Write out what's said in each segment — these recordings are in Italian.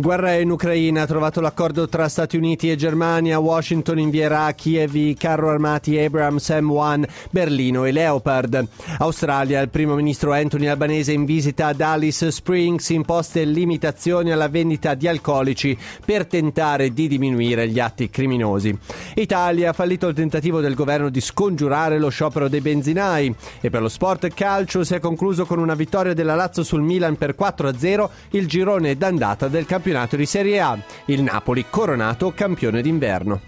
Guerra in Ucraina, ha trovato l'accordo tra Stati Uniti e Germania, Washington invierà a Kiev i carro armati Abrams M1, Berlino e Leopard. Australia, il primo ministro Anthony Albanese in visita ad Alice Springs, imposte limitazioni alla vendita di alcolici per tentare di diminuire gli atti criminosi. Italia, ha fallito il tentativo del governo di scongiurare lo sciopero dei benzinai e per lo sport calcio si è concluso con una vittoria della Lazio sul Milan per 4-0, il girone d'andata del campionato campionato di Serie A. Il Napoli coronato campione d'inverno.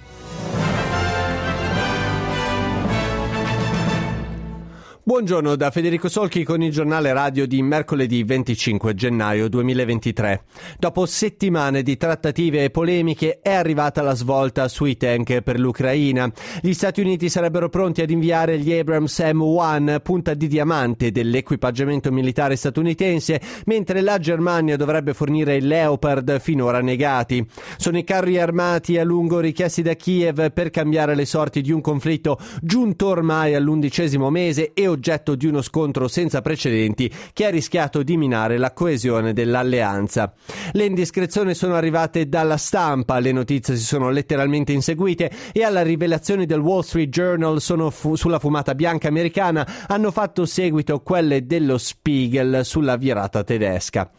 Buongiorno da Federico Solchi con il giornale radio di mercoledì 25 gennaio 2023. Dopo settimane di trattative e polemiche è arrivata la svolta sui tank per l'Ucraina. Gli Stati Uniti sarebbero pronti ad inviare gli Abrams M1, punta di diamante dell'equipaggiamento militare statunitense, mentre la Germania dovrebbe fornire i Leopard finora negati. Sono i carri armati a lungo richiesti da Kiev per cambiare le sorti di un conflitto giunto ormai all'undicesimo mese e oggetto di uno scontro senza precedenti che ha rischiato di minare la coesione dell'alleanza. Le indiscrezioni sono arrivate dalla stampa, le notizie si sono letteralmente inseguite e alla rivelazione del Wall Street Journal fu- sulla fumata bianca americana hanno fatto seguito quelle dello Spiegel sulla virata tedesca.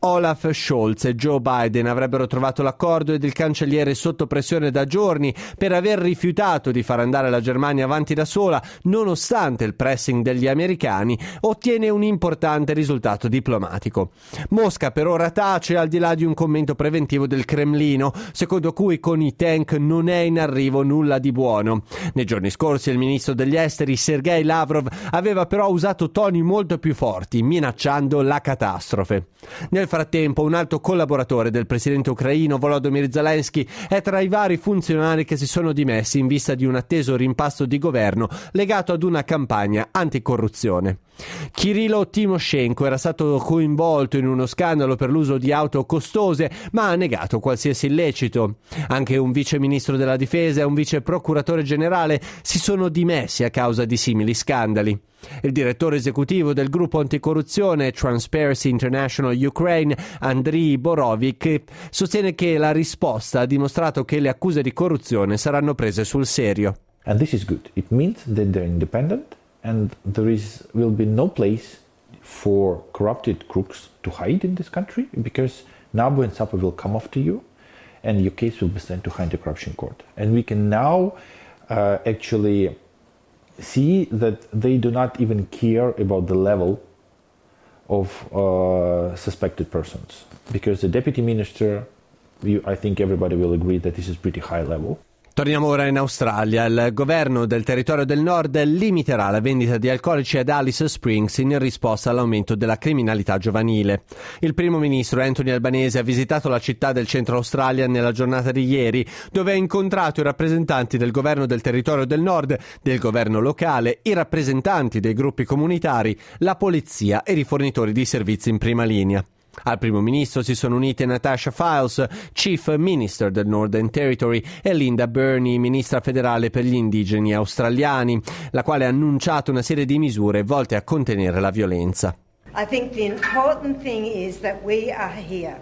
Olaf Scholz e Joe Biden avrebbero trovato l'accordo ed il cancelliere sotto pressione da giorni per aver rifiutato di far andare la Germania avanti da sola nonostante il pressing degli americani, ottiene un importante risultato diplomatico. Mosca per ora tace al di là di un commento preventivo del Cremlino, secondo cui con i tank non è in arrivo nulla di buono. Nei giorni scorsi il ministro degli esteri Sergei Lavrov aveva però usato toni molto più forti, minacciando la catastrofe. Nel frattempo, un alto collaboratore del presidente ucraino Volodymyr Zelensky è tra i vari funzionari che si sono dimessi in vista di un atteso rimpasto di governo legato ad una campagna anticorruzione. Kirilo Timoshenko era stato coinvolto in uno scandalo per l'uso di auto costose, ma ha negato qualsiasi illecito. Anche un vice ministro della difesa e un vice procuratore generale si sono dimessi a causa di simili scandali. Il direttore esecutivo del gruppo anticorruzione Transparency International Ukraine, Andriy Borovic, sostiene che la risposta ha dimostrato che le accuse di corruzione saranno prese sul serio. And this is good. It means that they're independent and there is will be no place for corrupted crooks to hide in this country because NABU and SAPA will come after you and your case will be sent to anti-corruption court. And we can now uh, actually see that they do not even care about the level of uh, suspected persons because the deputy minister, you, I think everybody will agree that this is pretty high level. Torniamo ora in Australia. Il governo del territorio del nord limiterà la vendita di alcolici ad Alice Springs in risposta all'aumento della criminalità giovanile. Il primo ministro Anthony Albanese ha visitato la città del centro Australia nella giornata di ieri, dove ha incontrato i rappresentanti del governo del territorio del nord, del governo locale, i rappresentanti dei gruppi comunitari, la polizia e i fornitori di servizi in prima linea. Al primo ministro si sono unite Natasha Files, Chief Minister del Northern Territory, e Linda Burney, ministra federale per gli indigeni australiani, la quale ha annunciato una serie di misure volte a contenere la violenza. I think the important thing is that we are here.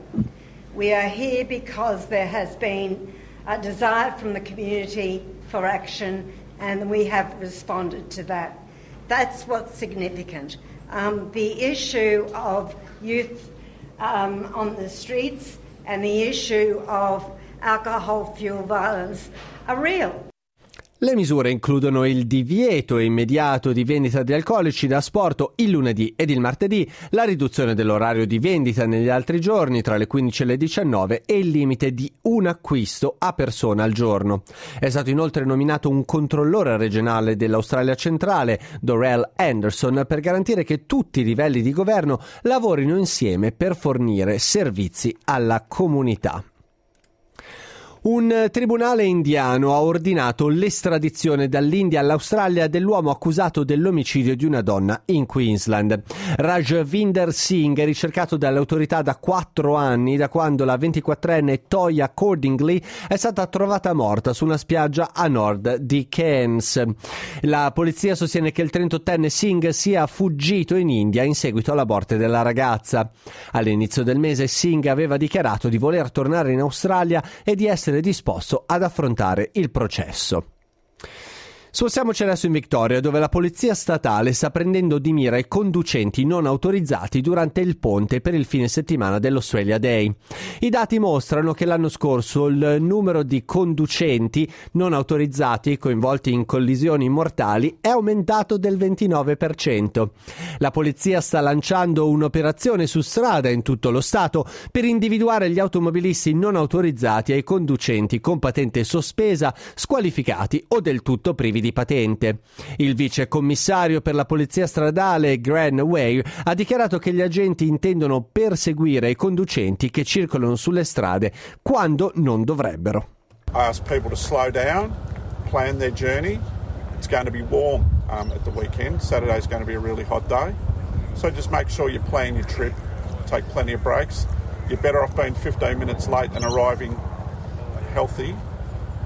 We are here because there has been a desire from the community for action and we have responded to that. That's what's significant. Um, the issue of youth um, on the streets and the issue of alcohol fuel violence are real. Le misure includono il divieto immediato di vendita di alcolici da sport il lunedì ed il martedì, la riduzione dell'orario di vendita negli altri giorni tra le 15 e le 19 e il limite di un acquisto a persona al giorno. È stato inoltre nominato un controllore regionale dell'Australia centrale, Dorel Anderson, per garantire che tutti i livelli di governo lavorino insieme per fornire servizi alla comunità. Un tribunale indiano ha ordinato l'estradizione dall'India all'Australia dell'uomo accusato dell'omicidio di una donna in Queensland. Rajvinder Singh è ricercato dalle autorità da quattro anni, da quando la 24enne Toya Cordingley è stata trovata morta su una spiaggia a nord di Cairns. La polizia sostiene che il 38enne Singh sia fuggito in India in seguito alla morte della ragazza. All'inizio del mese Singh aveva dichiarato di voler tornare in Australia e di essere essere disposto ad affrontare il processo. Spostiamoci adesso in Victoria, dove la polizia statale sta prendendo di mira i conducenti non autorizzati durante il ponte per il fine settimana dell'Australia Day. I dati mostrano che l'anno scorso il numero di conducenti non autorizzati coinvolti in collisioni mortali è aumentato del 29%. La polizia sta lanciando un'operazione su strada in tutto lo Stato per individuare gli automobilisti non autorizzati e i conducenti con patente sospesa, squalificati o del tutto privi di di patente. Il vice commissario per la polizia stradale Gran Way ha dichiarato che gli agenti intendono perseguire i conducenti che circolano sulle strade quando non dovrebbero. Ask people to slow down, plan their journey. It's going to be warm um, at the weekend. Saturday is going to be a really hot day. So just make sure you plan your trip, take plenty of breaks. You're better off being 15 minutes late and arriving healthy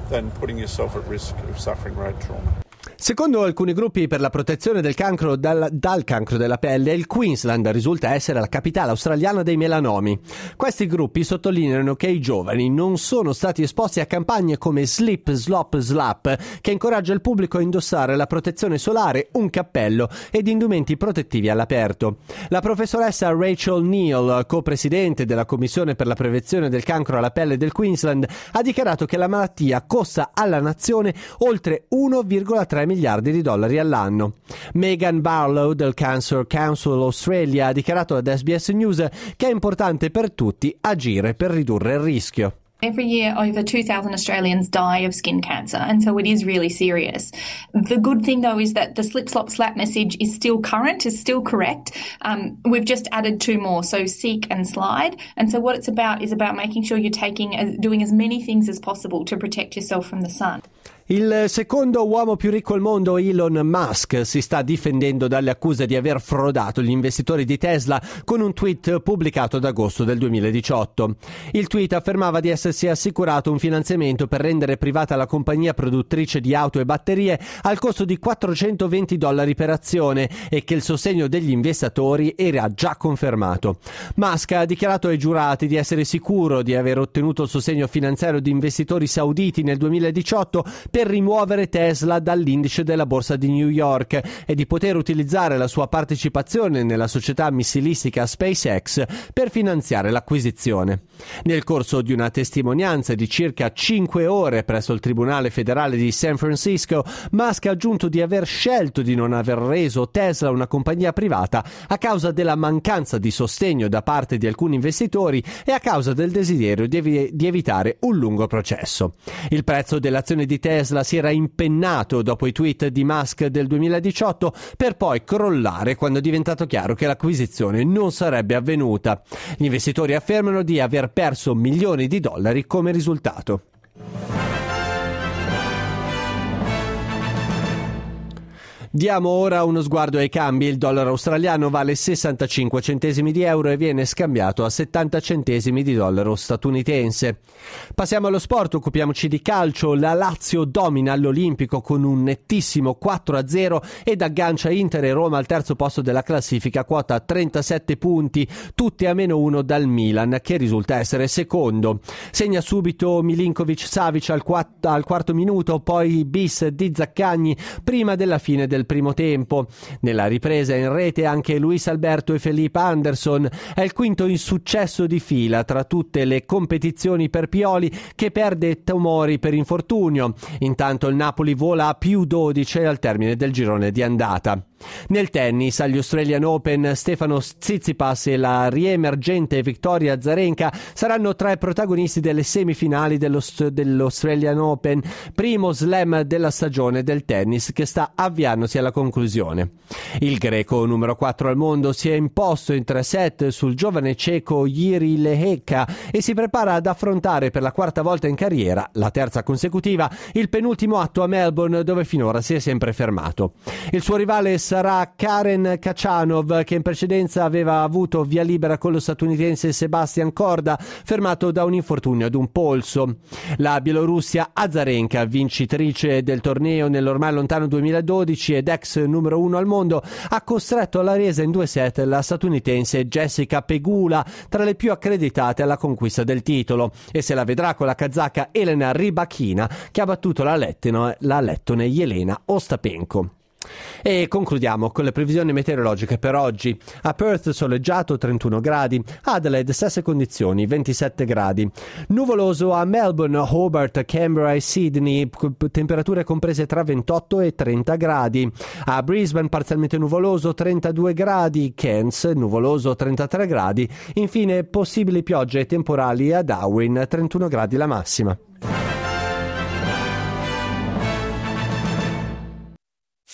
than putting yourself at risk of suffering road trauma. Secondo alcuni gruppi per la protezione del cancro dal, dal, cancro della pelle, il Queensland risulta essere la capitale australiana dei melanomi. Questi gruppi sottolineano che i giovani non sono stati esposti a campagne come Slip, Slop, Slap, che incoraggia il pubblico a indossare la protezione solare, un cappello ed indumenti protettivi all'aperto. La professoressa Rachel Neal, co-presidente della Commissione per la prevenzione del cancro alla pelle del Queensland, ha dichiarato che la malattia costa alla nazione oltre 1,3 miliardi di dollari all'anno. Megan Barlow del Cancer Council Australia ha dichiarato ad SBS News che è importante per tutti agire per ridurre il rischio. Every year, over 2,000 Australians die of skin cancer, and so it is really serious. The good thing, though, is that the slip, slop, slap message is still current, is still correct. Um, we've just added two more, so seek and slide. And so, what it's about is about making sure you're taking, doing as many things as possible to protect yourself from the sun. Il secondo uomo più ricco al mondo, Elon Musk, si sta difendendo dalle accuse di aver frodato gli investitori di Tesla con un tweet pubblicato ad agosto del 2018. Il tweet affermava di essersi assicurato un finanziamento per rendere privata la compagnia produttrice di auto e batterie al costo di 420 dollari per azione e che il sostegno degli investitori era già confermato. Musk ha dichiarato ai giurati di essere sicuro di aver ottenuto il sostegno finanziario di investitori sauditi nel 2018 per rimuovere Tesla dall'indice della borsa di New York e di poter utilizzare la sua partecipazione nella società missilistica SpaceX per finanziare l'acquisizione. Nel corso di una testimonianza di circa 5 ore presso il Tribunale federale di San Francisco, Musk ha aggiunto di aver scelto di non aver reso Tesla una compagnia privata a causa della mancanza di sostegno da parte di alcuni investitori e a causa del desiderio di, evi- di evitare un lungo processo. Il prezzo dell'azione di Tesla Tesla si era impennato dopo i tweet di Musk del 2018 per poi crollare quando è diventato chiaro che l'acquisizione non sarebbe avvenuta. Gli investitori affermano di aver perso milioni di dollari come risultato. Diamo ora uno sguardo ai cambi. Il dollaro australiano vale 65 centesimi di euro e viene scambiato a 70 centesimi di dollaro statunitense. Passiamo allo sport, occupiamoci di calcio. La Lazio domina all'Olimpico con un nettissimo 4-0 ed aggancia Inter e Roma al terzo posto della classifica, quota 37 punti, tutti a meno uno dal Milan, che risulta essere secondo. Segna subito Milinkovic Savic al, quatt- al quarto minuto, poi bis di Zaccagni prima della fine del primo tempo. Nella ripresa in rete anche Luis Alberto e Felipe Anderson. È il quinto insuccesso di fila tra tutte le competizioni per Pioli che perde Tomori per infortunio. Intanto il Napoli vola a più 12 al termine del girone di andata. Nel tennis agli Australian Open Stefano Tsitsipas e la riemergente Victoria Azarenka saranno tra i protagonisti delle semifinali dell'Australian Open, primo slam della stagione del tennis che sta avviandosi alla conclusione. Il greco numero 4 al mondo si è imposto in 3 set sul giovane ceco Jiri Lehecka e si prepara ad affrontare per la quarta volta in carriera, la terza consecutiva, il penultimo atto a Melbourne dove finora si è sempre fermato. Il suo rivale sarà Karen Kachanov che in precedenza aveva avuto via libera con lo statunitense Sebastian Korda fermato da un infortunio ad un polso. La Bielorussia Azarenka, vincitrice del torneo nell'ormai lontano 2012 ed ex numero uno al mondo, ha costretto alla resa in due set la statunitense Jessica Pegula, tra le più accreditate alla conquista del titolo, e se la vedrà con la kazaka Elena Rybakina che ha battuto la lettone, la lettone Jelena Ostapenko. E concludiamo con le previsioni meteorologiche per oggi. A Perth soleggiato 31 gradi, Adelaide stesse condizioni 27 gradi. Nuvoloso a Melbourne, Hobart, Canberra e Sydney, temperature comprese tra 28 e 30 gradi. A Brisbane parzialmente nuvoloso 32 gradi, Cairns nuvoloso 33 gradi. Infine possibili piogge temporali a Darwin 31 gradi la massima.